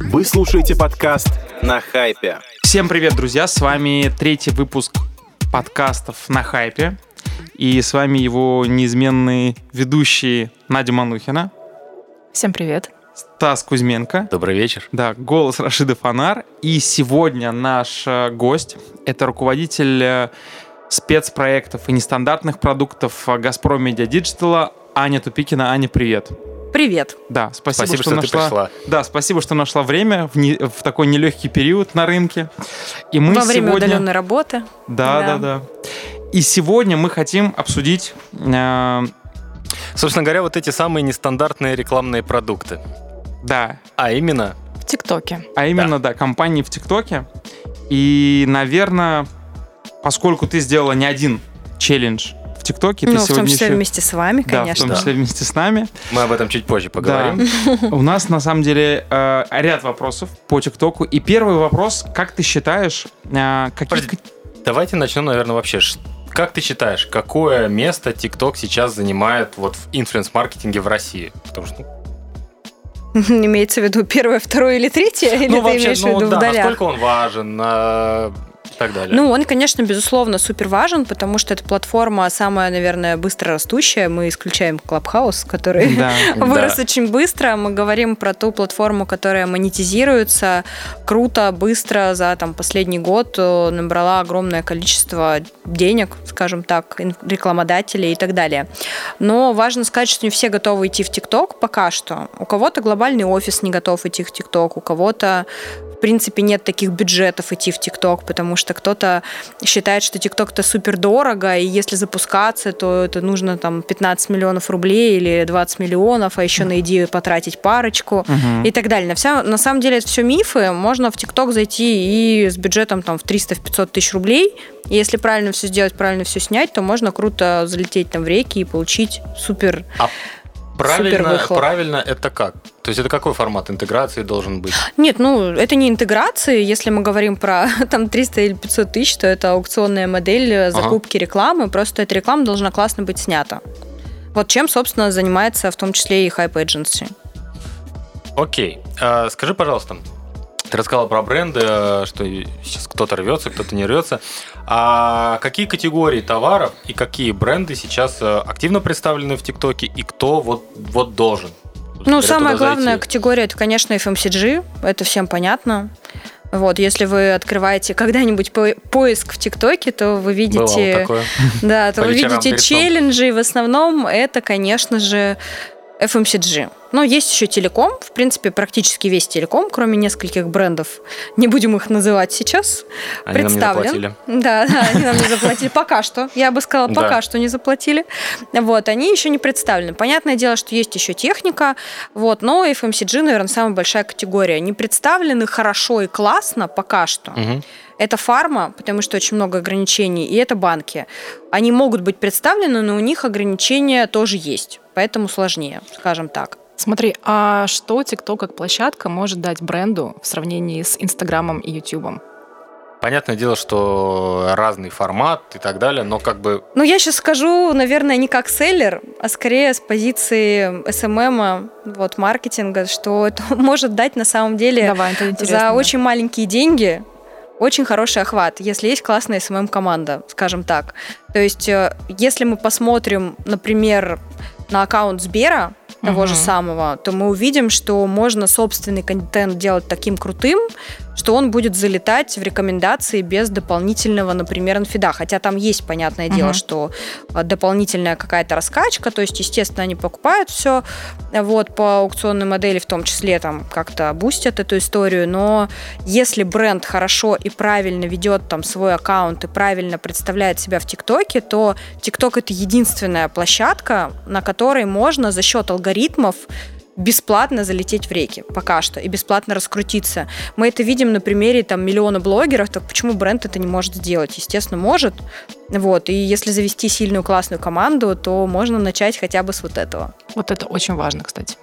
Вы слушаете подкаст «На хайпе». Всем привет, друзья! С вами третий выпуск подкастов «На хайпе». И с вами его неизменные ведущие Надя Манухина, Всем привет. Стас Кузьменко, Добрый вечер. да, голос Рашида Фонар. И сегодня наш э, гость — это руководитель э, спецпроектов и нестандартных продуктов э, «Газпром Медиа Диджитала» Аня Тупикина. Аня, привет. Привет. Да, спасибо, Спасибо, что ты нашла, пришла. Да, спасибо, что нашла время в, не- в такой нелегкий период на рынке. И мы Во время сегодня... удаленной работы. Да, да, да. И сегодня мы хотим обсудить э, Собственно говоря, вот эти самые нестандартные рекламные продукты. Да, А именно, В ТикТоке. а именно, да, компании в ТикТоке. И, наверное, поскольку ты сделала не один челлендж в ТикТоке, ты Ну, в том числе еще- вместе с вами, да, в конечно. том числе вместе с нами. мы об этом чуть позже поговорим. Да. У нас на самом деле э, ряд вопросов по ТикТоку. И первый вопрос: как ты считаешь, э, какие Подожди. Давайте начнем, наверное, вообще. Как ты считаешь, какое место TikTok сейчас занимает вот в инфлюенс-маркетинге в России? Потому что, Имеется в виду первое, второе или третье? Или ну, ты вообще, имеешь в ну, виду в да, долях? насколько он важен э, так далее. Ну, он, конечно, безусловно, супер важен, потому что эта платформа самая, наверное, быстро растущая. Мы исключаем Clubhouse, который Да. вырос Да. очень быстро. Мы говорим про ту платформу, которая монетизируется круто, быстро. За там, последний год э, набрала огромное количество денег, скажем так, рекламодателей и так далее. Но важно сказать, что не все готовы идти в ТикТок пока что. У кого-то глобальный офис не готов идти в ТикТок, у кого-то в принципе, нет таких бюджетов идти в ТикТок, потому что кто-то считает, что ТикТок это супер дорого, и если запускаться, то это нужно там 15 миллионов рублей или 20 миллионов, а еще на идею потратить парочку Мгм. и так далее. На, вся- на самом деле это все мифы. Можно в ТикТок зайти и с бюджетом там в 300-500 тысяч рублей. И если правильно все сделать, правильно все снять, то можно круто залететь там в реки и получить супер а правильно, правильно это как? То есть это какой формат интеграции должен быть? Нет, ну, это не интеграции. Если мы говорим про там 300 или 500 тысяч, то это аукционная модель э, закупки рекламы. Просто эта реклама должна классно быть снята. Вот чем, собственно, занимается в том числе и Hype Agency. Окей. А, скажи, пожалуйста, ты рассказала про бренды, э, что сейчас кто-то рвется, кто-то не рвется. А какие категории товаров и какие бренды сейчас э, активно представлены в ТикТоке и кто вот, вот должен? Ну, самая главная зайти? категория это, конечно, FMCG. Это всем понятно. Вот, если вы открываете когда-нибудь по- поиск в ТикТоке, то вы видите, да, то вы видите челленджи. В основном это, конечно же, FMCG. Но есть еще телеком. В принципе, практически весь телеком, кроме нескольких брендов. Не будем их называть сейчас. Они нам не представлен. заплатили. Да, да, они нам не заплатили пока что. Я бы сказала, пока Да. что не заплатили. Вот, они еще не представлены. Понятное дело, что есть еще техника, вот, но FMCG, наверное, самая большая категория. Не представлены хорошо и классно пока что. Мгм. Это фарма, потому что очень много ограничений, и это банки. Они могут быть представлены, но у них ограничения тоже есть, поэтому сложнее, скажем так. Смотри, а что TikTok как площадка может дать бренду в сравнении с Инстаграмом и Ютубом? Понятное дело, что разный формат и так далее, но как бы Ну, я сейчас скажу, наверное, не как селлер, а скорее с позиции SMM, вот, маркетинга, что это может дать на самом деле Давай, за да. очень маленькие деньги очень хороший охват, если есть классная SMM-команда, скажем так. То есть, э, если мы посмотрим, например, на аккаунт Сбера, того же Мгм. самого, то мы увидим, что можно собственный контент делать таким крутым, что он будет залетать в рекомендации без дополнительного, например, инфида. Хотя там есть, понятное дело, Мгм. что а, дополнительная какая-то раскачка, то есть, естественно, они покупают все вот, по аукционной модели, в том числе там как-то бустят эту историю, но если бренд хорошо и правильно ведет там свой аккаунт и правильно представляет себя в ТикТоке, то ТикТок это единственная площадка, на которой можно за счет алгоритмов бесплатно залететь в реки пока что и бесплатно раскрутиться. Мы это видим на примере там миллиона блогеров, так почему бренд это не может сделать? Естественно, может. Вот. И если завести сильную классную команду, то можно начать хотя бы с вот этого. Вот это очень важно, кстати.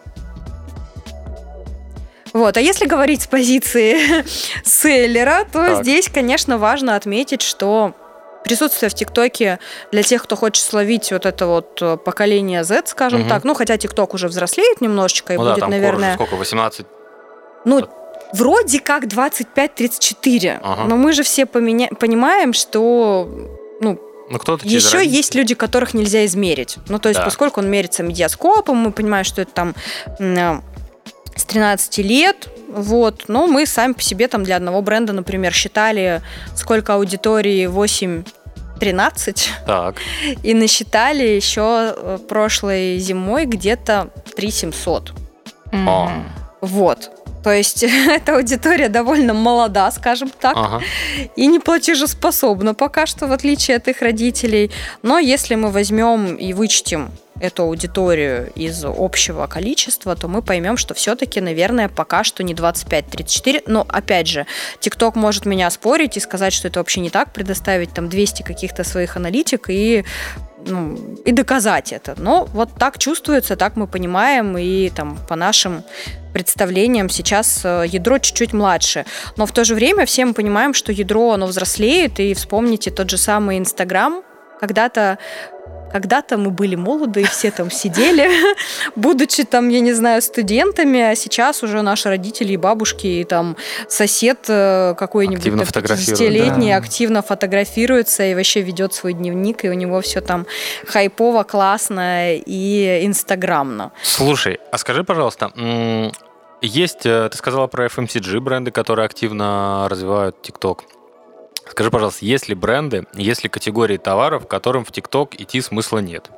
Вот. А если говорить с позиции селлера, то Так. здесь, конечно, важно отметить, что присутствие в ТикТоке для тех, кто хочет словить вот это вот э, поколение Z, скажем Мгм. так, ну, хотя ТикТок уже взрослеет немножечко и Ну да, будет, там наверное, сколько, 18? ну, Вроде как 25-34, Ага. но мы же все поменя- понимаем, что ну, Ну, кто-то через еще родителей. есть люди, которых нельзя измерить. Ну, то есть, Да. поскольку он мерится медиаскопом, мы понимаем, что это там э, с 13 лет, вот, но мы сами по себе там для одного бренда, например, считали, сколько аудитории 8-13, Так. и насчитали еще э, прошлой зимой где-то 3 700. Мгм. О. Вот. То есть эта аудитория довольно молода, скажем так, Ага. и не платежеспособна пока что, в отличие от их родителей. Но если мы возьмем и вычтем эту аудиторию из общего количества, то мы поймем, что все-таки, наверное, пока что не 25-34. Но, опять же, TikTok может меня спорить и сказать, что это вообще не так, предоставить там 200 каких-то своих аналитик и ну, и доказать это. Но вот так чувствуется, так мы понимаем, и там по нашим представлениям сейчас э, ядро чуть-чуть младше. Но в то же время все мы понимаем, что ядро, оно взрослеет, и вспомните тот же самый Инстаграм. Когда-то когда-то мы были молоды, и все там сидели, будучи там, я не знаю, студентами, а сейчас уже наши родители и бабушки, и там сосед э, какой-нибудь Активно да, фотографируют, 50-летний да. активно фотографируется и вообще ведет свой дневник, и у него все там хайпово, классно и инстаграмно. Слушай, а скажи, пожалуйста, есть, э, ты сказала про FMCG бренды, которые активно развивают TikTok. Скажи, пожалуйста, есть ли бренды, есть ли категории товаров, которым в TikTok идти смысла нет?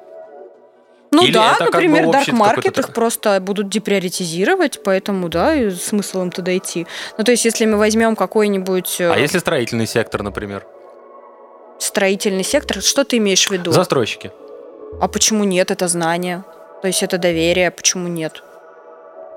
Ну Или да, например, такой- их просто будут деприоритизировать, поэтому, да, и смысл им туда идти. Ну, то есть, если мы возьмем какой-нибудь э, А если строительный сектор, например? строительный сектор, что ты имеешь в виду? Застройщики. А почему нет? Это знание. То есть это доверие, почему нет?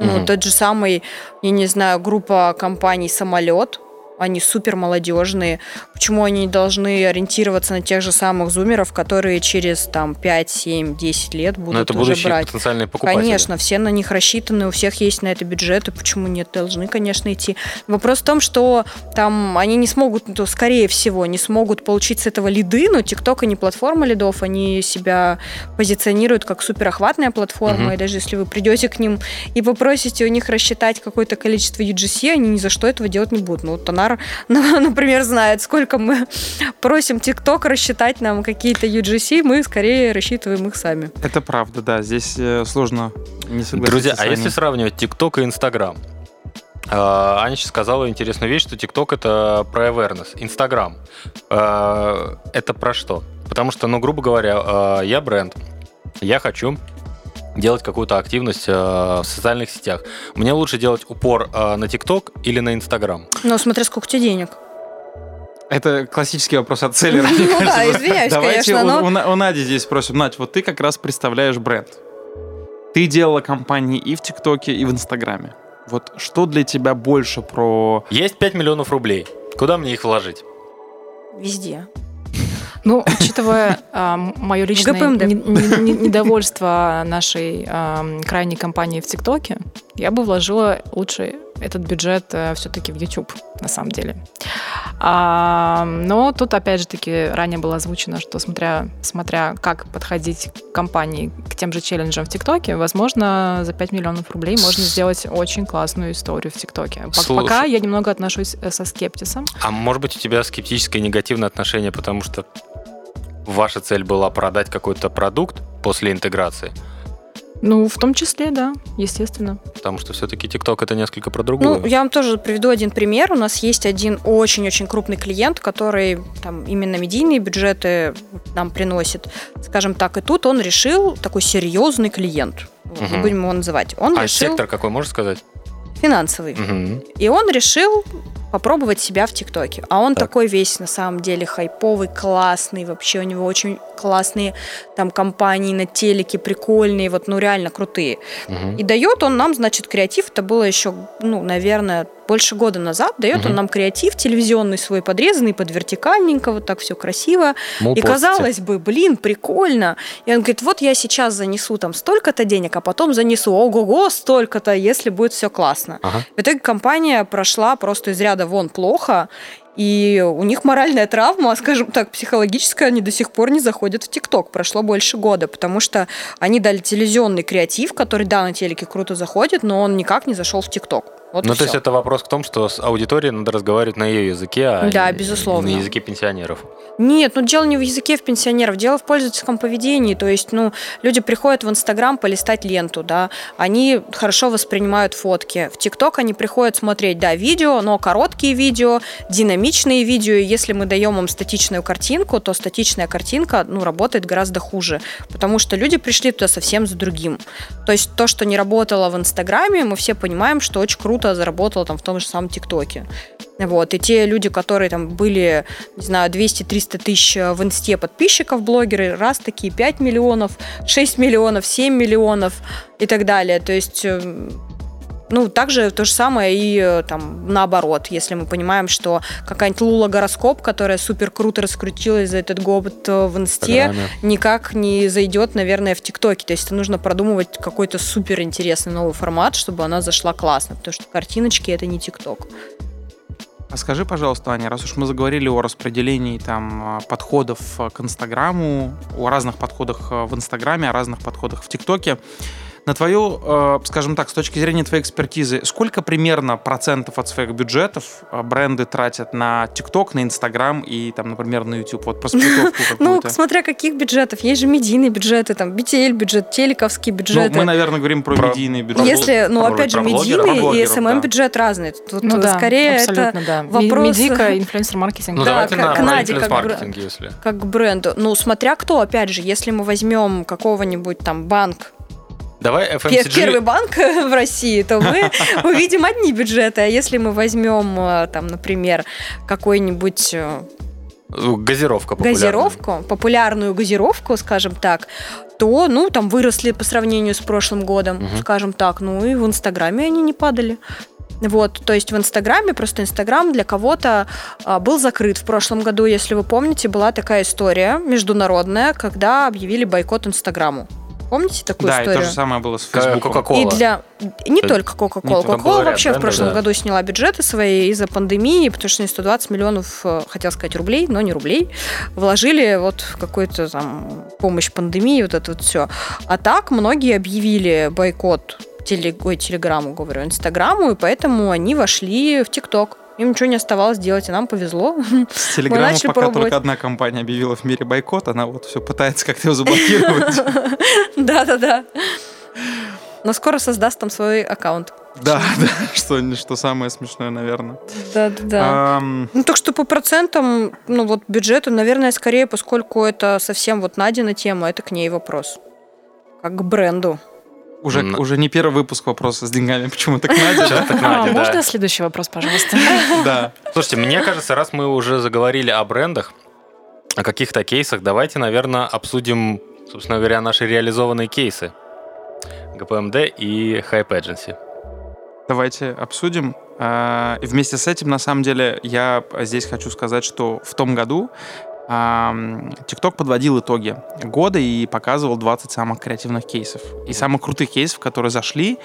Ну, Мгм. тот же самый, я не знаю, группа компаний «Самолет», они супер молодежные. Почему они должны ориентироваться на тех же самых зумеров, которые через там 5, 7, 10 лет будут Но это уже будущие брать? потенциальные покупатели. Конечно, все на них рассчитаны, у всех есть на это бюджеты, почему нет, должны, конечно, идти. Вопрос в том, что там они не смогут, ну, скорее всего, не смогут получить с этого лиды, но TikTok не платформа лидов, они себя позиционируют как суперохватная платформа, Мгм. и даже если вы придете к ним и попросите у них рассчитать какое-то количество UGC, они ни за что этого делать не будут. Ну, Тонар, например, знает, сколько мы просим TikTok рассчитать нам какие-то UGC, мы скорее рассчитываем их сами. Это правда, да. Здесь э, сложно не согласиться Друзья, с а если сравнивать ТикТок и Инстаграм? А, Аня сейчас сказала интересную вещь, что ТикТок это про awareness. Инстаграм а, это про что? Потому что, ну, грубо говоря, а, я бренд, я хочу делать какую-то активность а, в социальных сетях. Мне лучше делать упор а, на ТикТок или на Инстаграм? Ну, смотря сколько тебе денег. Это классический вопрос от селлера. мне Ну да, извиняюсь, Давайте конечно, у, но- у Нади здесь спросим. Надь, вот ты как раз представляешь бренд. Ты делала компании и в ТикТоке, и в Инстаграме. Вот что для тебя больше про... Есть 5 миллионов рублей. Куда мне их вложить? Везде. Ну, учитывая мое личное не- не- не- недовольство нашей ам, крайней компании в ТикТоке, я бы вложила лучше этот бюджет все-таки в YouTube, на самом деле. А, но тут, опять же таки, ранее было озвучено, что смотря, смотря как подходить к компании, к тем же челленджам в ТикТоке, возможно, за 5 миллионов рублей можно сделать очень классную историю в ТикТоке. Пока я немного отношусь э, со скептисом. А может быть у тебя скептическое негативное отношение, потому что ваша цель была продать какой-то продукт после интеграции? Ну, в том числе, да, естественно. Потому что все-таки ТикТок это несколько про другое. Ну, я вам тоже приведу один пример. У нас есть один очень-очень крупный клиент, который там именно медийные бюджеты нам приносит. Скажем так, и тут он решил такой серьезный клиент. Вот, не будем его называть. Он а решил сектор какой, можешь сказать? финансовый. Мгм. И он решил попробовать себя в ТикТоке. А он Так. такой весь, на самом деле, хайповый, классный. Вообще у него очень классные там компании на телеке, прикольные, вот, ну, реально крутые. Мгм. И дает он нам, значит, креатив. Это было еще, ну, наверное, больше года назад. Дает Мгм. он нам креатив телевизионный свой, подрезанный под вертикальненько, вот так все красиво. Мол, И постите. казалось бы, блин, прикольно. И он говорит, вот я сейчас занесу там столько-то денег, а потом занесу, ого-го, столько-то, если будет все классно. Ага. В итоге компания прошла просто из ряда вон плохо, и у них моральная травма, скажем так, психологическая, они до сих пор не заходят в ТикТок. Прошло больше года, потому что они дали телевизионный креатив, который, да, на телеке круто заходит, но он никак не зашел в ТикТок. Вот ну, то есть всё. это вопрос к тому, что с аудиторией надо разговаривать на ее языке, а Да, не- безусловно. не на языке пенсионеров. Нет, ну дело не в языке в пенсионеров, дело в пользовательском поведении. То есть, ну, люди приходят в Инстаграм полистать ленту, да, они хорошо воспринимают фотки. В ТикТок они приходят смотреть, да, видео, но короткие видео, динамичные видео. И если мы даем им статичную картинку, то статичная картинка, ну, работает гораздо хуже, потому что люди пришли туда совсем за другим. То есть то, что не работало в Инстаграме, мы все понимаем, что очень круто заработало там в том же самом ТикТоке. Вот, и те люди, которые там были, не знаю, 200-300 тысяч в инсте подписчиков, блогеры, раз такие 5 миллионов, 6 миллионов, 7 миллионов и так далее. То есть, э, ну, также то же самое и э, там наоборот, если мы понимаем, что какая-нибудь Лула Гороскоп, которая супер круто раскрутилась за этот год э, в инсте, Программе. никак не зайдет, наверное, в ТикТоке. То есть это нужно продумывать какой-то супер интересный новый формат, чтобы она зашла классно, потому что картиночки это не ТикТок. А скажи, пожалуйста, Аня, раз уж мы заговорили о распределении там а, подходов к Инстаграму, о разных подходах в Инстаграме, о разных подходах в ТикТоке, на твою, э, скажем так, с точки зрения твоей экспертизы, сколько примерно процентов от своих бюджетов а, бренды тратят на ТикТок, на Инстаграм и, там, например, на YouTube? Вот про сплитовку Ну, смотря каких бюджетов. Есть же медийные бюджеты, там, BTL бюджет, телековские Ну, бюджеты. мы, наверное, говорим про, Про- медийные бюджеты. Если, ну, про- опять же, медийный и да. бюджет разный. Тут Ну да, скорее это вопрос- Медика, инфлюенсер-маркетинг. Ну, Да, к- Наде как бренду. Ну, смотря кто, опять же, если мы возьмем какого-нибудь там банк, Давай FMCG... первый банк в России, то мы увидим одни бюджеты. А если мы возьмем, э, там, например, какой-нибудь э, Газировка популярная. газировку, популярную газировку, скажем так, то, ну, там выросли по сравнению с прошлым годом, Мгм. скажем так. Ну, и в Инстаграме они не падали. Вот, то есть в Инстаграме, просто Инстаграм для кого-то а, был закрыт. В прошлом году, если вы помните, была такая история международная, когда объявили бойкот Инстаграму. Помните такую Да, и историю? то же самое было с Фейсбуком. Кока-кола. И для не То- только Coca-Cola. Coca-Cola Был ряд вообще в прошлом да. году сняла бюджеты свои из-за пандемии, потому что они 120 миллионов, э, хотел сказать рублей, но не рублей, вложили вот в какую-то там помощь пандемии, вот это вот все. А так многие объявили бойкот теле, ой, телеграмму, говорю, инстаграму, и поэтому они вошли в ТикТок. Им ничего не оставалось делать, и нам повезло. С Телеграма начали пока пробовать. только одна компания объявила в мире бойкот, она вот все пытается как-то его заблокировать. Да-да-да. Но скоро создаст там свой аккаунт. Да, да, что, что самое смешное, наверное. Да-да-да. Ам, Ну, так что по процентам, ну, вот бюджету, наверное, скорее, поскольку это совсем вот Надина тема, это к ней вопрос. Как к бренду. Уже, М. уже не первый выпуск вопроса с деньгами, почему так Надя, Сейчас так А, Надя, да. можно следующий вопрос, пожалуйста? да? Слушайте, мне кажется, раз мы уже заговорили о брендах, о каких-то кейсах, давайте, наверное, обсудим, собственно говоря, наши реализованные кейсы. ГПМД и Hype Agency. Давайте обсудим. А, И вместе с этим, на самом деле, я здесь хочу сказать, что в том году TikTok подводил итоги года и показывал 20 самых креативных кейсов. И самых крутых кейсов, которые зашли.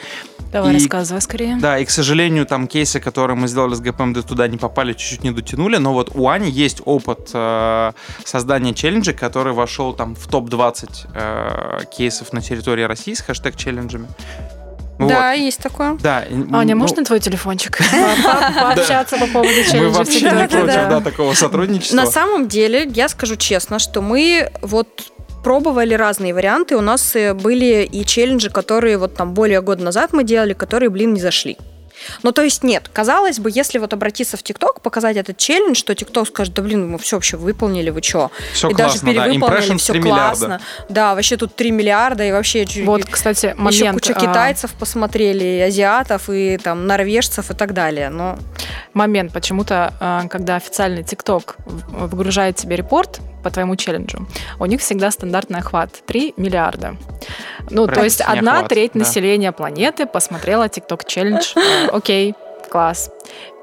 Давай, И- рассказывай скорее. Да, и, к сожалению, там кейсы, которые мы сделали с ГПМД, туда не попали, чуть-чуть не дотянули. Но вот у Ани есть опыт э, создания челленджа, который вошел там в топ-20 э, кейсов на территории России с хэштег челленджами. Вот. Да, есть такое. Да. Аня, ну, можно твой телефончик? По- Пообщаться по поводу Мы челленджа вообще всегда. не против да, такого сотрудничества. На самом деле, я скажу честно, что мы вот пробовали разные варианты. У нас э, были и челленджи, которые вот там более года назад мы делали, которые, блин, не зашли. Ну, то есть нет, казалось бы, если вот обратиться в ТикТок, показать этот челлендж, то ТикТок скажет, да блин, мы все вообще выполнили, вы что? Все и классно, даже да. перевыполнили, Impressions все 3 классно. миллиарда. Да, вообще тут 3 миллиарда, и вообще Вот, кстати, еще момент. куча а, китайцев посмотрели, и азиатов, и там норвежцев и так далее. Но момент. Почему-то, а, когда официальный ТикТок выгружает тебе репорт по твоему челленджу, у них всегда стандартный охват 3 миллиарда. Ну, то есть одна охват, треть да. населения планеты посмотрела ТикТок челлендж. Э, Окей, класс.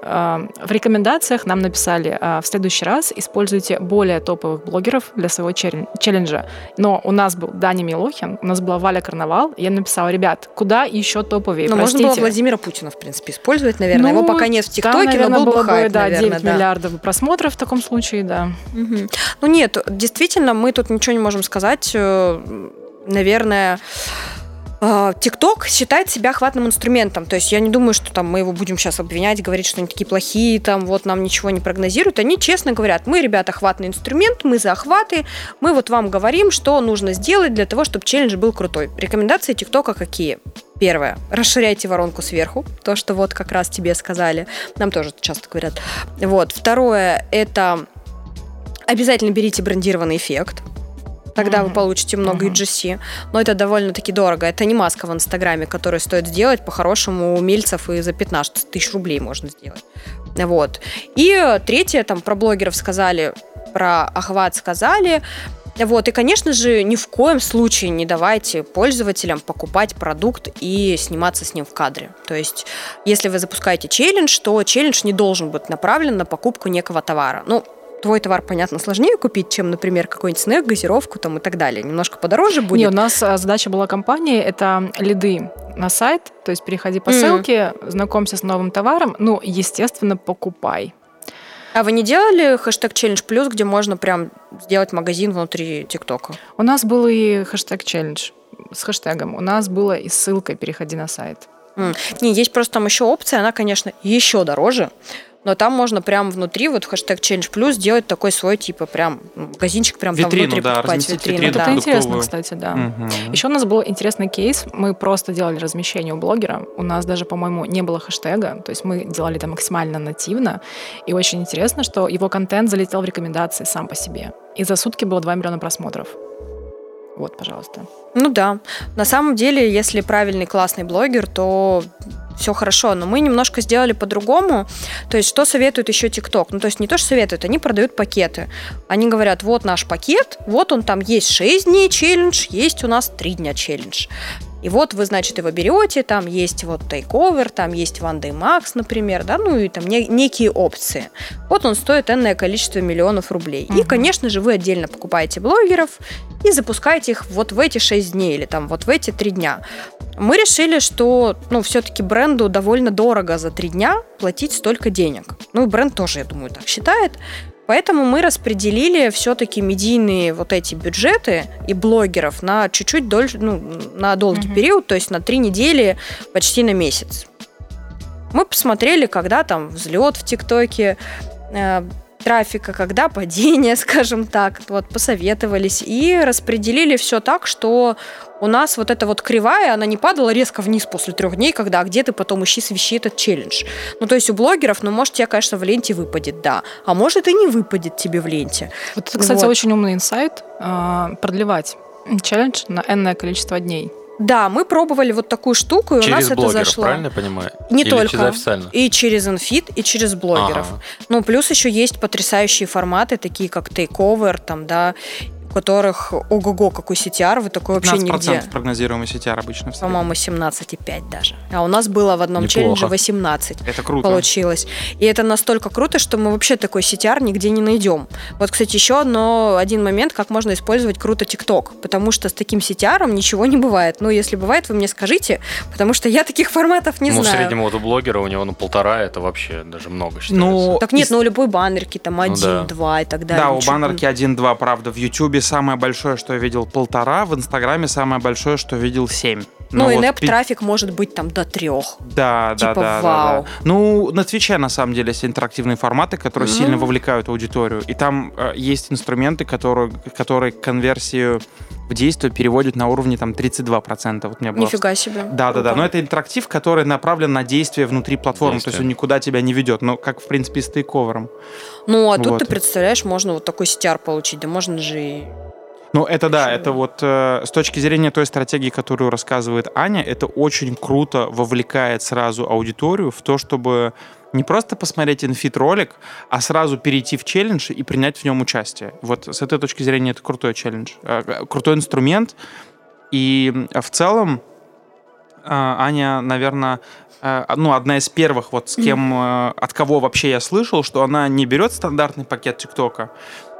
Э, В рекомендациях нам написали, э, в следующий раз используйте более топовых блогеров для своего челлен- челленджа. Но у нас был Даня Милохин, у нас была Валя Карнавал. Я написала, ребят, куда еще топовее? ну, можно было Владимира Путина, в принципе, использовать, наверное. Ну, Его пока нет в Там, ТикТоке, наверное, но был было бы хайп, да, наверное, 9 да. миллиардов просмотров в таком случае, да. Мгм. Ну нет, действительно, мы тут ничего не можем сказать. Э, Наверное, ТикТок считает себя охватным инструментом. То есть я не думаю, что там мы его будем сейчас обвинять, говорить, что они такие плохие, там вот нам ничего не прогнозируют. Они честно говорят, мы, ребята, охватный инструмент, мы за охваты, мы вот вам говорим, что нужно сделать для того, чтобы челлендж был крутой. Рекомендации ТикТока какие? Первое. Расширяйте воронку сверху. То, что вот как раз тебе сказали. Нам тоже часто говорят. Вот. Второе. Это обязательно берите брендированный эффект. Тогда mm-hmm. вы получите много mm-hmm. EGC. Но это довольно-таки дорого. Это не маска в Инстаграме, которую стоит сделать по-хорошему у мельцев и за 15 тысяч рублей можно сделать. Вот. И третье, там про блогеров сказали, про охват сказали. Вот, и, конечно же, ни в коем случае не давайте пользователям покупать продукт и сниматься с ним в кадре. То есть, если вы запускаете челлендж, то челлендж не должен быть направлен на покупку некого товара. Ну, твой товар, понятно, сложнее купить, чем, например, какой-нибудь снэк, газировку там и так далее. Немножко подороже будет. Не, у нас а, задача была компании, это лиды на сайт, то есть переходи по mm-hmm. ссылке, знакомься с новым товаром, ну, естественно, покупай. А вы не делали хэштег челлендж плюс, где можно прям сделать магазин внутри ТикТока? У нас был и хэштег челлендж с хэштегом. У нас было и ссылкой «Переходи на сайт». Mm. Не, есть просто там еще опция, она, конечно, еще дороже, но там можно прям внутри, вот хэштег Change Plus, сделать такой свой, типа, прям магазинчик прям витрину, там внутри да, покупать. Витрину, витрину да. Это интересно, кстати, да. Угу. Еще у нас был интересный кейс. Мы просто делали размещение у блогера. У нас даже, по-моему, не было хэштега. То есть мы делали это максимально нативно. И очень интересно, что его контент залетел в рекомендации сам по себе. И за сутки было 2 миллиона просмотров. Вот, пожалуйста. Ну да. На самом деле, если правильный классный блогер, то все хорошо, но мы немножко сделали по-другому. То есть, что советует еще ТикТок? Ну, то есть, не то, что советуют, они продают пакеты. Они говорят, вот наш пакет, вот он там есть 6 дней челлендж, есть у нас 3 дня челлендж. И вот вы, значит, его берете, там есть вот тейковер, там есть One Day Max, например, да, ну и там не, некие опции. Вот он стоит энное количество миллионов рублей. Угу. И, конечно же, вы отдельно покупаете блогеров и запускаете их вот в эти 6 дней или там вот в эти 3 дня. Мы решили, что, ну, все-таки бренду довольно дорого за 3 дня платить столько денег. Ну, и бренд тоже, я думаю, так считает. Поэтому мы распределили все-таки медийные вот эти бюджеты и блогеров на чуть-чуть дольше, ну, на долгий угу. период, то есть на три недели, почти на месяц. Мы посмотрели, когда там взлет в ТикТоке, э, трафика, когда падение, скажем так, вот посоветовались и распределили все так, что у нас вот эта вот кривая, она не падала резко вниз после трех дней, когда а где ты потом ищи свищи этот челлендж. Ну, то есть у блогеров, ну, может, тебе, конечно, в ленте выпадет, да, а может и не выпадет тебе в ленте. Вот это, кстати, вот. очень умный инсайт, э, продлевать челлендж на энное количество дней. Да, мы пробовали вот такую штуку, и через у нас блогеров, это зашло. правильно я понимаю? Не Или только. через официально? И через инфит, и через блогеров. Ага. Ну, плюс еще есть потрясающие форматы, такие как Takeover, там, да, у которых ого-го, какой CTR, вы такой вообще нигде. прогнозируемый CTR обычно в По-моему, 17,5 даже. А у нас было в одном Неплохо. челлендже 18. Это круто. Получилось. И это настолько круто, что мы вообще такой CTR нигде не найдем. Вот, кстати, еще одно, один момент, как можно использовать круто TikTok. Потому что с таким CTR ничего не бывает. Ну, если бывает, вы мне скажите, потому что я таких форматов не ну, знаю. среднем вот у блогера у него ну полтора, это вообще даже много считается. Ну, Так нет, из- ну у любой баннерки там Ну один, да. два и так далее. Да, у баннерки 1-2, правда. В Ютубе самое большое, что я видел, полтора. В Инстаграме самое большое, что видел, 7. Ну, и вот нэп пи- трафик может быть там до трех. Да, да, Типа, да, да, вау. да. Ну, на Твиче, на самом деле, есть интерактивные форматы, которые сильно вовлекают аудиторию. И там э, есть инструменты, которые, которые конверсию в действие переводят на уровне там 32%. Вот у меня было Нифига себе. Да, да, да. Но это интерактив, который направлен на действие внутри платформы. То есть он никуда тебя не ведет. Но как, в принципе, и с тейковером. Ну, а тут Вот. ты представляешь, можно вот такой CTR получить, да можно же и... Ну, это да, это вот э, с точки зрения той стратегии, которую рассказывает Аня, это очень круто вовлекает сразу аудиторию в то, чтобы не просто посмотреть инфит-ролик, а сразу перейти в челлендж и принять в нем участие. Вот с этой точки зрения это крутой челлендж, э, крутой инструмент. И в целом э, Аня, наверное, э, ну, одна из первых, вот с кем, э, от кого вообще я слышал, что она не берет стандартный пакет ТикТока,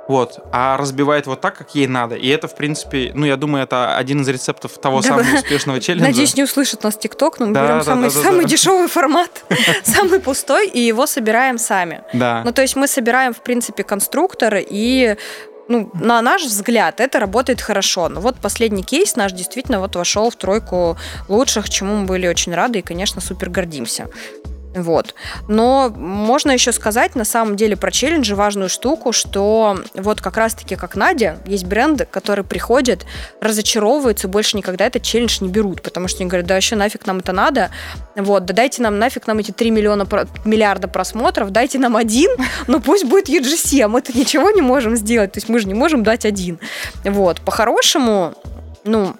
вот, а разбивает вот так, как ей надо. И это, в принципе, ну, я думаю, это один из рецептов того Да, самого успешного челленджа. Надеюсь, не услышит нас ТикТок, но мы Да, берем да, самый, да, да, самый да. дешевый формат, самый пустой, и его собираем сами. Да. Ну, то есть мы собираем, в принципе, конструктор, и ну, на наш взгляд, это работает хорошо. Но вот последний кейс наш действительно вот вошел в тройку лучших, чему мы были очень рады и, конечно, супер гордимся. Вот. Но можно еще сказать на самом деле про челленджи важную штуку, что вот как раз-таки как Надя, есть бренды, которые приходят, разочаровываются, больше никогда этот челлендж не берут, потому что они говорят, да вообще нафиг нам это надо, вот, да дайте нам нафиг нам эти 3 миллиона, миллиарда просмотров, дайте нам один, но пусть будет UGC, а мы-то ничего не можем сделать, то есть мы же не можем дать один. Вот, по-хорошему, ну,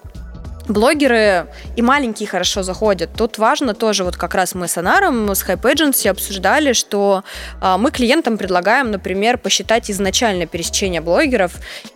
блогеры и маленькие хорошо заходят. Тут важно тоже, вот как раз мы с Анаром, с Hype Agency обсуждали, что а, мы клиентам предлагаем, например, посчитать изначально пересечение блогеров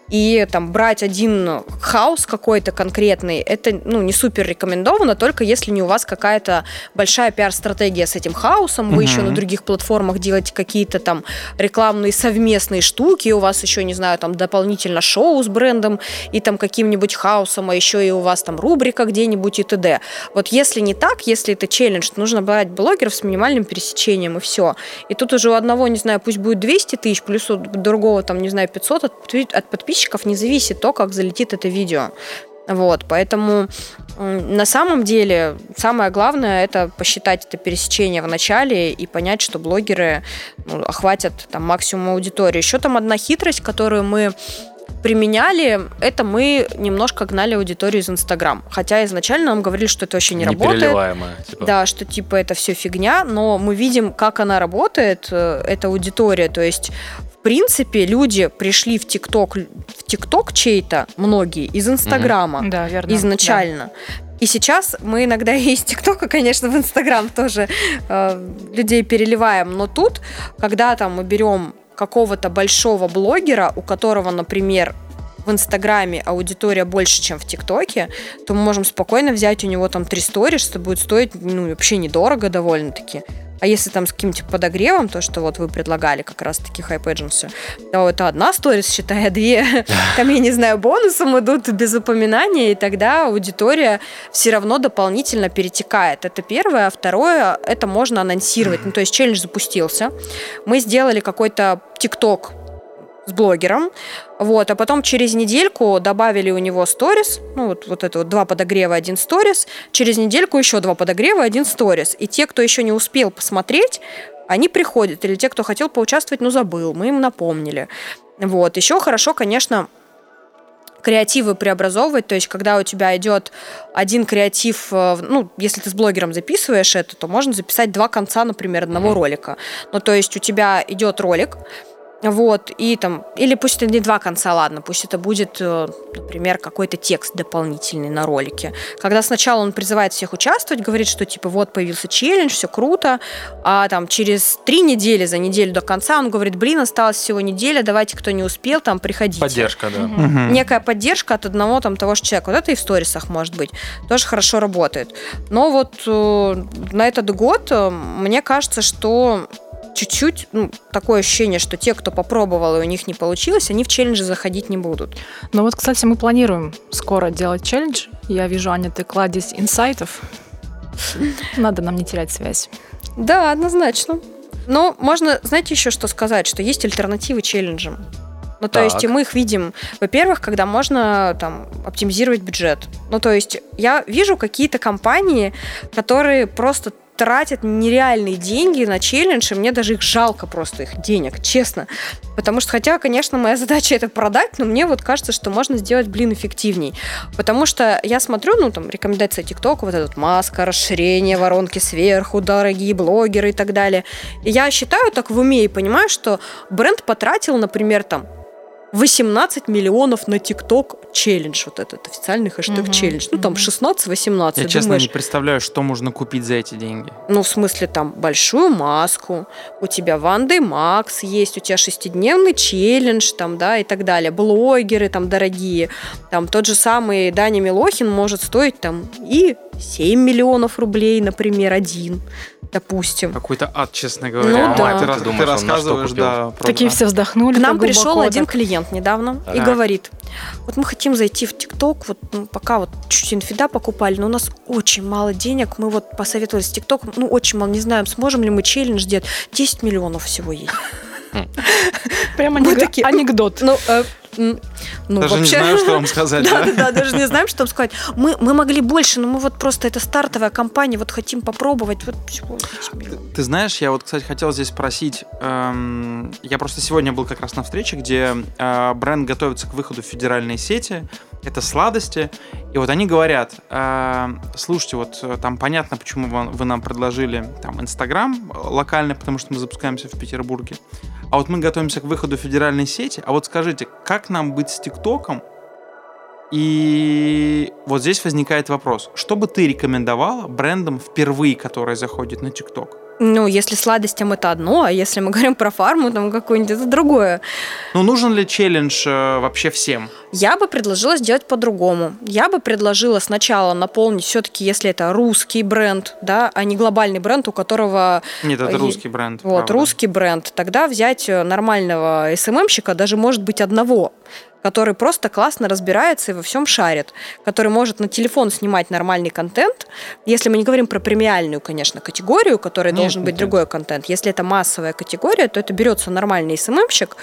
и там брать один хаус какой-то конкретный, это ну, не супер рекомендовано, только если не у вас какая-то большая пиар-стратегия с этим хаусом, вы угу. еще на других платформах делаете какие-то там рекламные совместные штуки, у вас еще, не знаю, там дополнительно шоу с брендом и там каким-нибудь хаусом, а еще и у вас там рубрика где-нибудь и т.д. Вот если не так, если это челлендж, то нужно брать блогеров с минимальным пересечением и все. И тут уже у одного, не знаю, пусть будет 200 тысяч, плюс у другого там, не знаю, 500 от, от подписчиков, подписчиков не зависит то, как залетит это видео. Вот, поэтому на самом деле самое главное это посчитать это пересечение в начале и понять, что блогеры ну, охватят там максимум аудитории. Еще там одна хитрость, которую мы применяли, это мы немножко гнали аудиторию из Инстаграм. Хотя изначально нам говорили, что это вообще не, работает. Типа. Да, что типа это все фигня, но мы видим, как она работает, э, эта аудитория. То есть принципе, люди пришли в ТикТок, в ТикТок чей-то, многие, из Инстаграма. Угу. Да, верно. Изначально. Да. И сейчас мы иногда из ТикТока, конечно, в Инстаграм тоже э, людей переливаем. Но тут, когда там мы берем какого-то большого блогера, у которого, например, в Инстаграме аудитория больше, чем в ТикТоке, то мы можем спокойно взять у него там три сторис, что будет стоить ну, вообще недорого довольно-таки. А если там с каким-то подогревом, то, что вот вы предлагали как раз-таки Hype Agency, то это одна сторис, считая две, там, я не знаю, бонусом идут без упоминания, и тогда аудитория все равно дополнительно перетекает. Это первое. А второе, это можно анонсировать. Ну, то есть челлендж запустился. Мы сделали какой-то ТикТок с блогером, вот, а потом через недельку добавили у него сторис, ну вот, вот это вот два подогрева, один сторис, через недельку еще два подогрева, один сторис. И те, кто еще не успел посмотреть, они приходят, или те, кто хотел поучаствовать, но забыл, мы им напомнили. Вот, еще хорошо, конечно, креативы преобразовывать, то есть когда у тебя идет один креатив, э, ну, если ты с блогером записываешь это, то можно записать два конца, например, одного ролика. Ну, то есть у тебя идет ролик, вот, и там, или пусть это не два конца, ладно, пусть это будет, э, например, какой-то текст дополнительный на ролике. Когда сначала он призывает всех участвовать, говорит, что типа вот появился челлендж, все круто, а там через три недели, за неделю до конца он говорит, блин, осталось всего неделя, давайте, кто не успел, там, приходите. Поддержка, да. Угу. Угу. Некая поддержка от одного там того же человека. Вот это и в сторисах может быть. Тоже хорошо работает. Но вот э, на этот год э, мне кажется, что чуть-чуть ну, такое ощущение, что те, кто попробовал и у них не получилось, они в челленджи заходить не будут. Ну вот, кстати, мы планируем скоро делать челлендж. Я вижу, Аня, ты кладезь инсайтов. Надо нам не терять связь. Да, однозначно. Но можно, знаете, еще что сказать, что есть альтернативы челленджам. Ну, то так. есть мы их видим, во-первых, когда можно там оптимизировать бюджет. Ну, то есть я вижу какие-то компании, которые просто тратят нереальные деньги на челлендж, и мне даже их жалко просто, их денег, честно. Потому что, хотя, конечно, моя задача это продать, но мне вот кажется, что можно сделать, блин, эффективней. Потому что я смотрю, ну, там, рекомендация ТикТока, вот этот маска, расширение воронки сверху, дорогие блогеры и так далее. И я считаю так в уме и понимаю, что бренд потратил, например, там, 18 миллионов на ТикТок челлендж, вот этот официальный хэштег угу, челлендж. Ну, там 16-18. Я, честно, не представляю, что можно купить за эти деньги. Ну, в смысле, там большую маску, у тебя Ванды Макс есть, у тебя шестидневный челлендж, там, да, и так далее. Блогеры там дорогие. Там тот же самый Даня Милохин может стоить там и 7 миллионов рублей, например, один допустим. Какой-то ад, честно говоря. Ну, да. Ты, думаешь, ты рассказываешь, да. Про, Такие все вздохнули. К нам пришел один клиент недавно ага. и говорит, вот мы хотим зайти в ТикТок, вот ну, пока вот чуть инфида покупали, но у нас очень мало денег, мы вот посоветовались с ТикТоком, ну очень мало, не знаем, сможем ли мы челлендж делать, 10 миллионов всего есть. Прямо анекдот. Ну, э, ну, Даже не вообще- знаю, что вам сказать, Да, да? да, да, даже не знаем, что вам сказать. Мы, мы могли больше, но мы вот просто, это стартовая компания, вот хотим попробовать. Вот лишь. Ты знаешь, я вот, кстати, хотел здесь спросить. эм, я просто сегодня был как раз на встрече, где э, бренд готовится к выходу в федеральные сети. Это сладости. И вот они говорят, э, слушайте, вот э, там понятно, почему вам- вы нам предложили там Инстаграм локальный, потому что мы запускаемся в Петербурге. А вот мы готовимся к выходу федеральной сети. А вот скажите, как нам быть с ТикТоком? И вот здесь возникает вопрос. Что бы ты рекомендовала брендам впервые, которые заходят на ТикТок? Ну, если сладостям это одно, а если мы говорим про фарму, там какое-нибудь это другое. Ну, нужен ли челлендж э, вообще всем? Я бы предложила сделать по-другому. Я бы предложила сначала наполнить все-таки, если это русский бренд, да, а не глобальный бренд, у которого Нет, это русский бренд. вот правда. русский бренд, тогда взять э, нормального СММщика, даже может быть одного, который просто классно разбирается и во всем шарит, который может на телефон снимать нормальный контент. Если мы не говорим про премиальную, конечно, категорию, которая Нет, должен нет, быть нет. другой контент. Если это массовая категория, то это берется нормальный СММщик,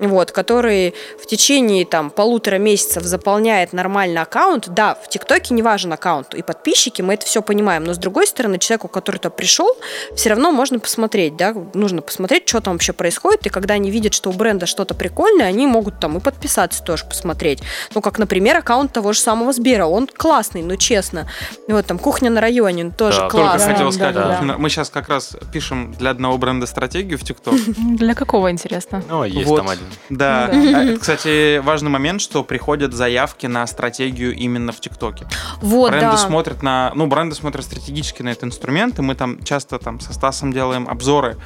вот, который в течение там полутора месяцев заполняет нормально аккаунт. Да, в ТикТоке не важен аккаунт и подписчики, мы это все понимаем, но с другой стороны, человеку, который туда пришел, все равно можно посмотреть, да, нужно посмотреть, что там вообще происходит, и когда они видят, что у бренда что-то прикольное, они могут там и подписаться тоже посмотреть. Ну, как, например, аккаунт того же самого Сбера, он классный, ну, честно. Вот там кухня на районе, он тоже Да, только Только классный. хотел Да, сказать, да, вот мы сейчас как раз пишем для одного бренда стратегию в ТикТок. Для какого, интересно? Ну, есть Вот. там один. Да. Да. А Кстати, важный момент, что приходят заявки на стратегию именно в ТикТоке. Вот, бренды да. смотрят на, ну, бренды смотрят стратегически на этот инструмент, и мы там часто там со Стасом делаем обзоры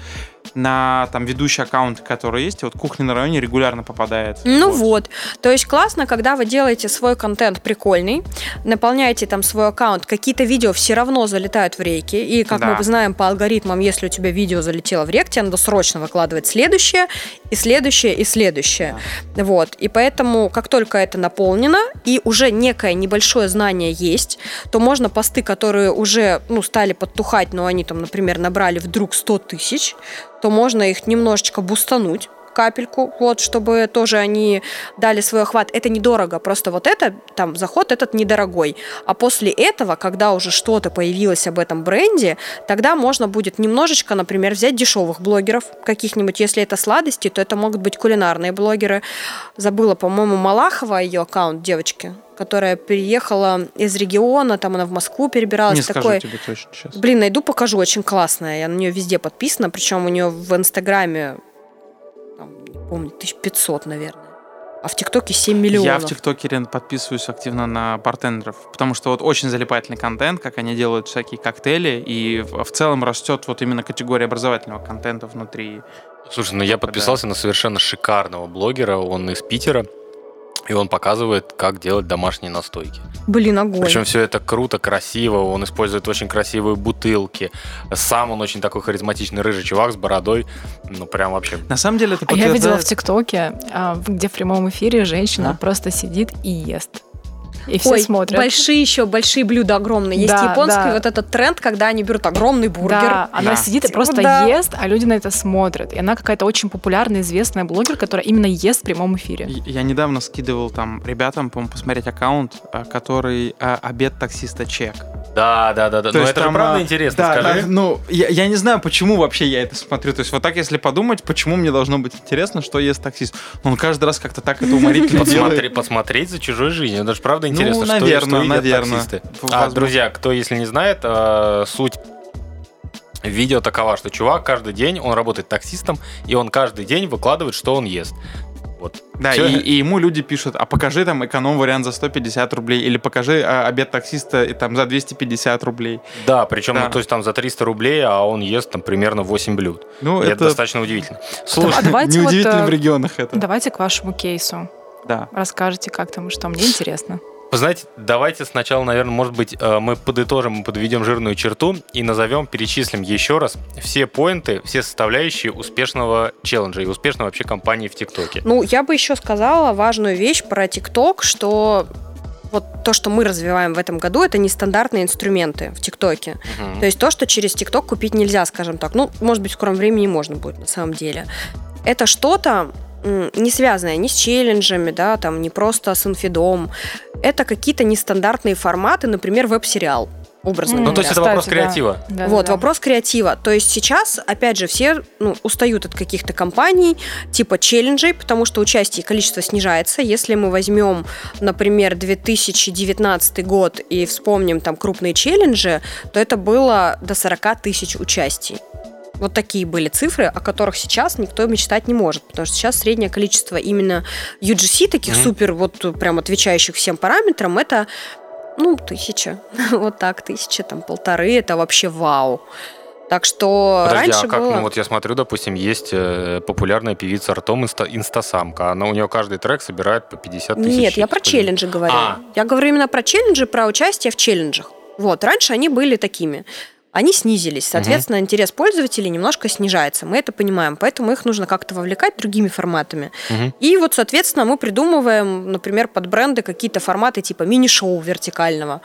на там ведущие аккаунты, которые есть. И вот кухня на районе регулярно попадает. Ну вот. То есть классно, когда вы делаете свой контент прикольный, наполняете там свой аккаунт, какие-то видео все равно залетают в рейки. И как Да. мы знаем по алгоритмам, если у тебя видео залетело в рейк, тебе надо срочно выкладывать следующее, и следующее, и следующее. Вот. И поэтому, как только это наполнено, и уже некое небольшое знание есть, то можно посты, которые уже ну, стали подтухать, но они там, например, набрали вдруг 100 тысяч, то можно их немножечко бустануть капельку, вот, чтобы тоже они дали свой охват. Это недорого, просто вот это, там, заход этот недорогой. А после этого, когда уже что-то появилось об этом бренде, тогда можно будет немножечко, например, взять дешевых блогеров каких-нибудь. Если это сладости, то это могут быть кулинарные блогеры. Забыла, по-моему, Малахова ее аккаунт девочки, которая переехала из региона, там она в Москву перебиралась. Не такой... тебе точно сейчас. Блин, найду, покажу, очень классная. Я на нее везде подписана, причем у нее в Инстаграме, помню, 1500, наверное. А в ТикТоке 7 миллионов. Я в ТикТоке подписываюсь активно на бартендеров, потому что вот очень залипательный контент, как они делают всякие коктейли, и в, в целом растет вот именно категория образовательного контента внутри. Слушай, ну я подписался на совершенно шикарного блогера, он из Питера, и он показывает, как делать домашние настойки. Блин, огонь. Причем все это круто, красиво, он использует очень красивые бутылки. Сам он очень такой харизматичный рыжий чувак с бородой, ну прям вообще. На самом деле это А я видела в подтверждает- ТикТоке, а, где в прямом эфире женщина Да. просто сидит и ест. И все Ой, смотрят. большие еще, большие блюда огромные. Есть Да, японский да. вот этот тренд, когда они берут огромный бургер. Да, она Да. сидит и Типа, просто да. ест, а люди на это смотрят. И она какая-то очень популярная, известная блогер, которая именно ест в прямом эфире. Я недавно скидывал там ребятам, по-моему, посмотреть аккаунт, а, который а, обед таксиста чек. Да, да, да, да. То Но есть это же там, правда а, интересно, да, скажи. да, ну, я, я не знаю, почему вообще я это смотрю. То есть вот так, если подумать, почему мне должно быть интересно, что ест таксист. Ну, Он каждый раз как-то так это уморительно делает. посмотреть за чужой жизнью. Это же правда интересно, Ну, что- наверно, что, едят наверно. таксисты. А, друзья, кто если не знает, э, суть видео такова, что чувак каждый день, он работает таксистом, и он каждый день выкладывает, что он ест. Вот. Да, и, и ему люди пишут, а покажи там эконом-вариант за 150 рублей, или покажи а, обед таксиста и там за 250 рублей. Да, причем, Да. ну, то есть там за 300 рублей, а он ест там примерно 8 блюд. Ну, И это, это, достаточно удивительно. А Слушай, вот, неудивительно э, в регионах это. Давайте к вашему кейсу. Да. Расскажите, как там и что. Мне интересно. Вы знаете, давайте сначала, наверное, может быть, э, мы подытожим, мы подведем жирную черту и назовем, перечислим еще раз все поинты, все составляющие успешного челленджа и успешной вообще компании в ТикТоке. Ну, я бы еще сказала важную вещь про ТикТок, что вот то, что мы развиваем в этом году, это нестандартные инструменты в ТикТоке. Мгм. То есть то, что через ТикТок купить нельзя, скажем так. Ну, может быть, в скором времени можно будет на самом деле. это что-то не связанное ни с челленджами, да, там, не просто с инфидом. Это какие-то нестандартные форматы, например, веб-сериал образно М, Ну, то есть это вопрос Кстати, да. креатива. Да, вот, да, да. вопрос креатива. То есть сейчас, опять же, все ну, устают от каких-то компаний, типа челленджей, потому что участие и количество снижается. Если мы возьмем, например, 2019 год и вспомним там крупные челленджи, то это было до 40 тысяч участий. Вот такие были цифры, о которых сейчас никто мечтать не может, потому что сейчас среднее количество именно UGC, таких Мгм. супер, вот прям отвечающих всем параметрам, это ну, тысяча. вот так, тысяча, там, полторы, это вообще вау. Так что Подожди, раньше а как? было... Ну вот я смотрю, допустим, есть э, популярная певица Артом Инста- Инстасамка. Она у нее каждый трек собирает по 50 тысяч. Нет, я про челленджи говорю. А. Я говорю именно про челленджи, про участие в челленджах. Вот, раньше они были такими. Они снизились, соответственно, интерес пользователей немножко снижается. Мы это понимаем, поэтому их нужно как-то вовлекать другими форматами. Мгм. И вот, соответственно, мы придумываем, например, под бренды какие-то форматы типа мини-шоу вертикального.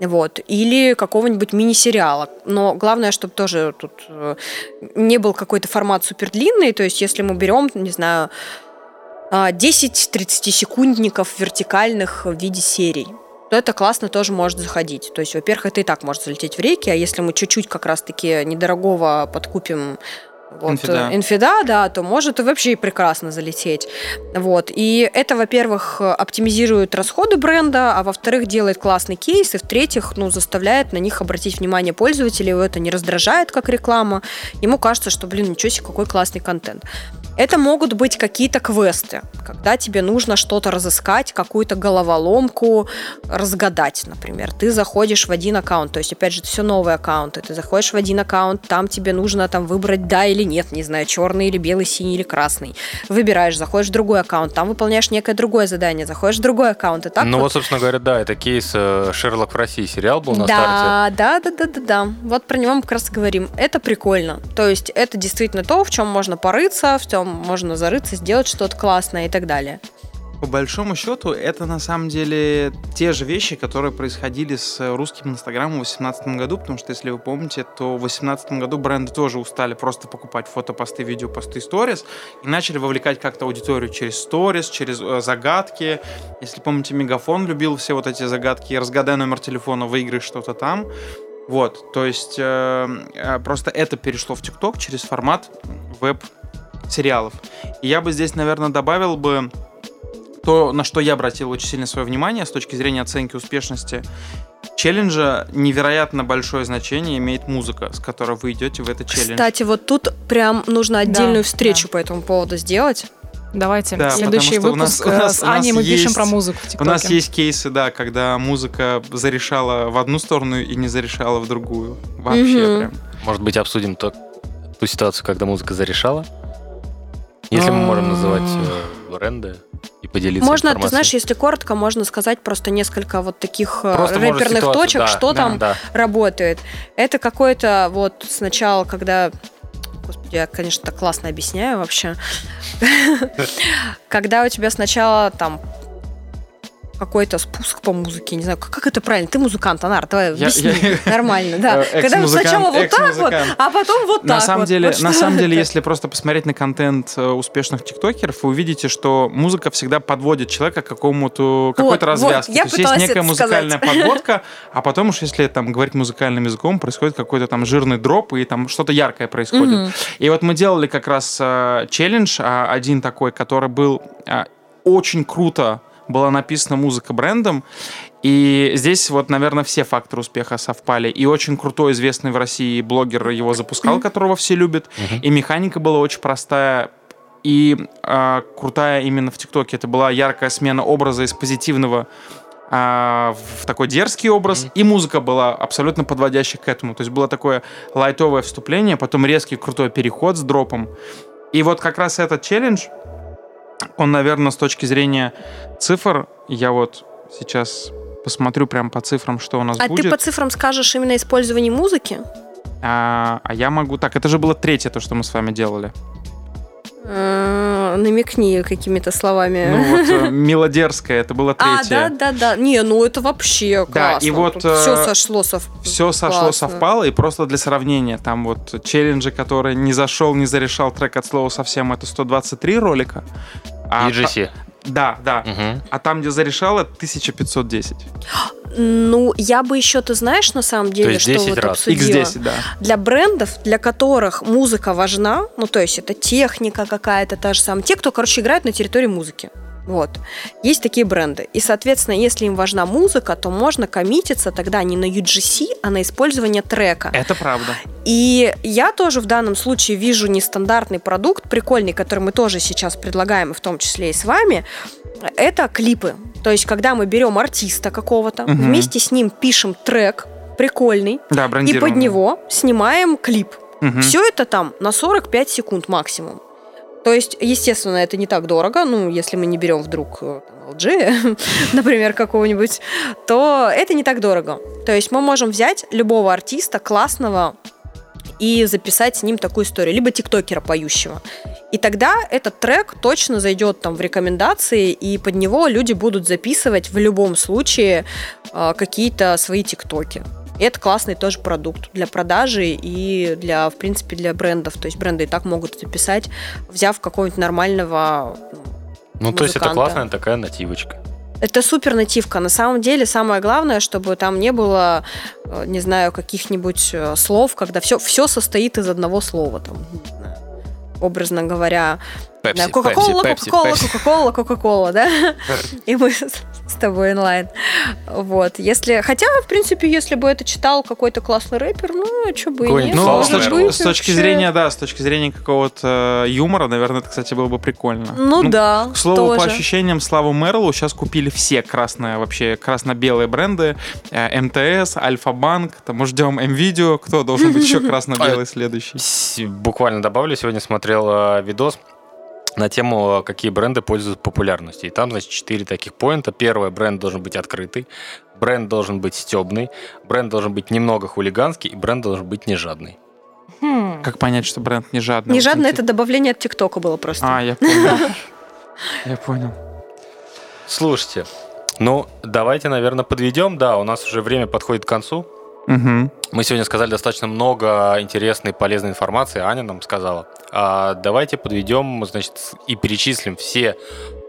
Вот, или какого-нибудь мини-сериала. Но главное, чтобы тоже тут э, не был какой-то формат супер длинный. То есть, если мы берем, не знаю, а, 10 30-секундников вертикальных в виде серий, то это классно тоже может заходить. То есть, во-первых, это и так может залететь в реки, а если мы чуть-чуть как раз-таки недорогого подкупим вот, Инфида. э, инфида, да, то может и вообще и прекрасно залететь. Вот. И это, во-первых, оптимизирует расходы бренда, а во-вторых, делает классный кейс, и в-третьих, ну, заставляет на них обратить внимание пользователей, его это не раздражает, как реклама. Ему кажется, что, блин, ничего себе, какой классный контент. Это могут быть какие-то квесты, когда тебе нужно что-то разыскать, какую-то головоломку разгадать, например. Ты заходишь в один аккаунт, то есть, опять же, это все новые аккаунты. Ты заходишь в один аккаунт, там тебе нужно там выбрать да или нет, не знаю, черный или белый, синий или красный. Выбираешь, заходишь в другой аккаунт, там выполняешь некое другое задание, заходишь в другой аккаунт, и так ну вот вот, собственно говоря, да, это кейс э, Шерлок в России сериал был на старте. да, да, да, да, да, да. Вот про него мы как раз говорим. Это прикольно. То есть это действительно то, в чем можно порыться, в чем можно зарыться, сделать что-то классное и так далее. По большому счету, это на самом деле те же вещи, которые происходили с русским инстаграмом в 2018 году, потому что, если вы помните, то в 2018 году бренды тоже устали просто покупать фотопосты, видеопосты, сторис, и начали вовлекать как-то аудиторию через сторис, через э, загадки. Если помните, Мегафон любил все вот эти загадки, разгадай номер телефона, выиграй что-то там. Вот, то есть э, э, просто это перешло в ТикТок через формат веб-сериалов. И я бы здесь, наверное, добавил бы то, на что я обратил очень сильно свое внимание с точки зрения оценки успешности челленджа, невероятно большое значение имеет музыка, с которой вы идете в этот челлендж. Кстати, вот тут прям нужно отдельную Да, встречу да. по этому поводу сделать. Давайте Да, следующий потому что у нас- выпуск у э, нас- с Аней мы пишем есть- про музыку в У нас есть кейсы, да, когда музыка зарешала в одну сторону и не зарешала в другую. Вообще Мгм. прям. Может быть, обсудим то- ту ситуацию, когда музыка зарешала? Если мы можем называть э, бренды и поделиться Можно, ты знаешь, если коротко, можно сказать просто несколько вот таких э, Просто, рэперных точек, да, что да, там да. работает. Это какой-то вот сначала, когда... Господи, я, конечно, так классно объясняю вообще. Когда у тебя сначала там какой-то спуск по музыке, не знаю, как, как это правильно? Ты музыкант, Анар, давай Я- объясни. я- Нормально, да. Э, Когда сначала вот так вот, а потом вот так На самом деле, Вот на самом деле, если просто посмотреть на контент э, успешных тиктокеров, вы увидите, что музыка всегда подводит человека к какому-то какой-то развязке. я То есть есть некая музыкальная подводка, а потом уж если там говорить музыкальным языком, происходит какой-то там жирный дроп и там что-то яркое происходит. И вот мы делали как раз э, челлендж, а, один такой, который был очень круто была написана музыка брендом, и здесь вот, наверное, все факторы успеха совпали. И очень крутой, известный в России блогер его запускал, которого все любят. И механика была очень простая, и а, крутая именно в ТикТоке. Это была яркая смена образа из позитивного а, в такой дерзкий образ, и музыка была абсолютно подводящая к этому. То есть было такое лайтовое вступление, потом резкий крутой переход с дропом. И вот как раз этот челлендж, он, наверное, с точки зрения цифр, я вот сейчас посмотрю прям по цифрам, что у нас А будет. ты по цифрам скажешь именно использование музыки? а, а я могу... Так, это же было третье, то, что мы с вами делали. Ну, намекни какими-то словами. Ну вот э, «Милодерская», это было а, третье. да, да, да. Не, ну это вообще Да, классно. и вот, все э, сошло сов... Все сошло, Классно. совпало, и просто для сравнения, там вот челленджи, который не зашел, не зарешал трек от слова совсем, это 123 ролика. А EGC. Да, да. Мгм. А там, где зарешал, это 1510. Ну, я бы еще, ты знаешь, на самом деле, есть что 10 вот раз. обсудила? X10, да. Для брендов, для которых музыка важна, ну, то есть это техника какая-то та же самая, те, кто, короче, играют на территории музыки. Вот. Есть такие бренды. И, соответственно, если им важна музыка, то можно коммититься тогда не на UGC, а на использование трека. Это правда. И я тоже в данном случае вижу нестандартный продукт, прикольный, который мы тоже сейчас предлагаем, и в том числе и с вами. Это клипы. То есть, когда мы берем артиста какого-то, Мгм. вместе с ним пишем трек прикольный, Да, и под него снимаем клип. Мгм. Все это там на 45 секунд максимум. То есть, естественно, это не так дорого, ну, если мы не берем вдруг э, там, LG, например, какого-нибудь, то это не так дорого. То есть мы можем взять любого артиста классного и записать с ним такую историю, либо тиктокера поющего. И тогда этот трек точно зайдет там в рекомендации, и под него люди будут записывать в любом случае э, какие-то свои тиктоки. Это классный тоже продукт для продажи и для, в принципе, для брендов. То есть бренды и так могут записать, взяв какого-нибудь нормального Ну, то есть это классная такая нативочка. это супер нативка. На самом деле, самое главное, чтобы там не было, э, не знаю, каких-нибудь э, слов, когда все, все состоит из одного слова. Там, образно говоря, Кока-кола, Кока-кола. Кока-кола, Кока-кола, да? И мы тобой онлайн. Вот. Если, хотя, в принципе, если бы это читал какой-то классный рэпер, ну, а что бы и нет. Ну, с быть, с точки вообще. зрения, да, с точки зрения какого-то э, юмора, наверное, это, кстати, было бы прикольно. Ну, да, К слову, тоже. по ощущениям, Славу Мерлу сейчас купили все красные, вообще красно-белые бренды. Э, МТС, Альфа-Банк, там мы ждем МВидео. Кто должен быть еще красно-белый следующий? Буквально добавлю, сегодня смотрел э, видос на тему, э, какие бренды пользуются популярностью. И там, значит, четыре таких поинта. Первое, бренд должен быть открытый, бренд должен быть стебный, бренд должен быть немного хулиганский, и бренд должен быть не жадный. Хм. Как понять, что бренд не жадный? Не инте- это добавление от ТикТока было просто. А, я понял. Я понял. Слушайте, ну, давайте, наверное, подведем. Да, у нас уже время подходит к концу. Мгм. Мы сегодня сказали достаточно много интересной и полезной информации, Аня нам сказала. А давайте подведем, значит, и перечислим все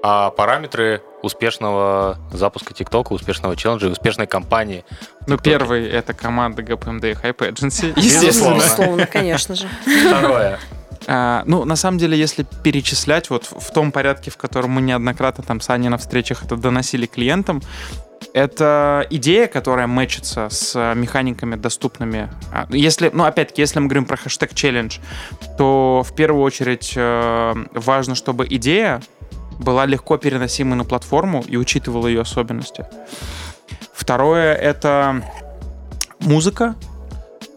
а, параметры успешного запуска ТикТока, успешного челленджа успешной кампании. Ну, первый — это команда GPMD и Hype Agency, Безусловно. естественно. Безусловно, конечно же. Второе. А, ну, на самом деле, если перечислять вот в том порядке, в котором мы неоднократно там с Аней на встречах это доносили клиентам, это идея, которая мэчится с а, механиками доступными. А, Если, ну, опять-таки, если мы говорим про хэштег челлендж, то в первую очередь э, важно, чтобы идея была легко переносимой на платформу и учитывала ее особенности. Второе — это музыка.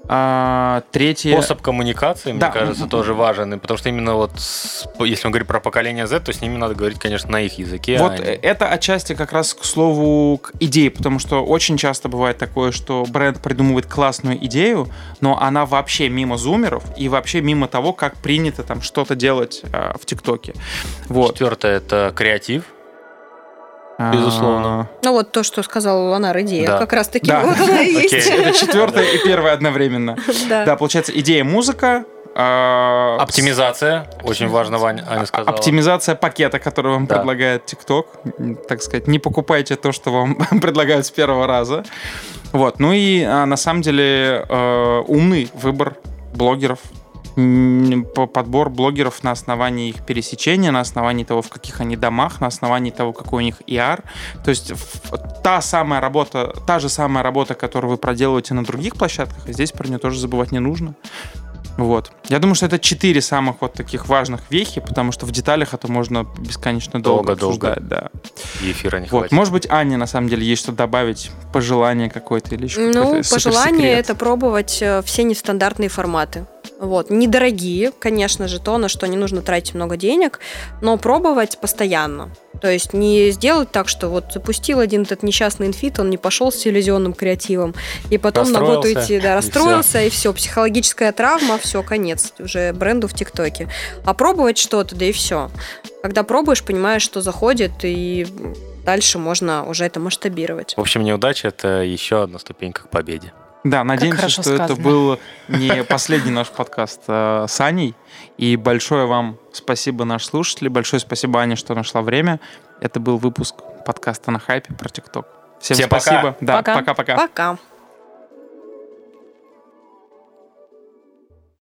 А, третье... Способ коммуникации, мне Да. кажется, тоже важен. Потому что именно вот, с- если мы говорим про поколение Z, то с ними надо говорить, конечно, на их языке. Вот а э, не- это отчасти как раз к слову к идее, потому что очень часто бывает такое, что бренд придумывает классную идею, но она вообще мимо зумеров и вообще мимо того, как принято там что-то делать э, в ТикТоке. Вот. Четвертое это креатив. А, безусловно. Ну вот то, что сказал Ланар, идея. Да. Как раз таки Да. вот она и есть. Это четвертое и первое одновременно. Да. Получается, идея музыка. а, Оптимизация. Очень важно, Ваня, Аня с- сказала. Оптимизация пакета, который вам Да. предлагает TikTok. Так сказать, не покупайте то, что вам предлагают с первого раза. Вот. Ну и а, на самом деле э, умный выбор блогеров. Подбор блогеров на основании их пересечения, на основании того, в каких они домах, на основании того, какой у них ER. То есть та самая работа, та же самая работа, которую вы проделываете на других площадках, и здесь про нее тоже забывать не нужно. Вот. Я думаю, что это четыре самых вот таких важных вехи, потому что в деталях это можно бесконечно долго, Долго-долго. обсуждать. Да. И эфира не Вот. хватит. Может быть, Аня на самом деле есть что добавить, пожелание какое-то или еще Ну, пожелание это пробовать э, все нестандартные форматы. Вот. Недорогие, конечно же, то, на что не нужно тратить много денег, но пробовать постоянно. То есть не сделать так, что вот запустил один этот несчастный инфит, он не пошел с иллюзионным креативом, и потом на год Расстроился, уйти, да, и расстроился, и все, психологическая травма, все, конец уже бренду в ТикТоке. А пробовать что-то, да и все. Когда пробуешь, понимаешь, что заходит, и дальше можно уже это масштабировать. В общем, неудача – это еще одна ступенька к победе. Да, надеемся, что это сказано. был не последний наш подкаст э, с Аней. И большое вам спасибо, наши слушатели. Большое спасибо, Ане, что нашла время. Это был выпуск подкаста на хайпе про ТикТок. Всем, Всем пока. спасибо. Да, Пока. пока-пока. Пока.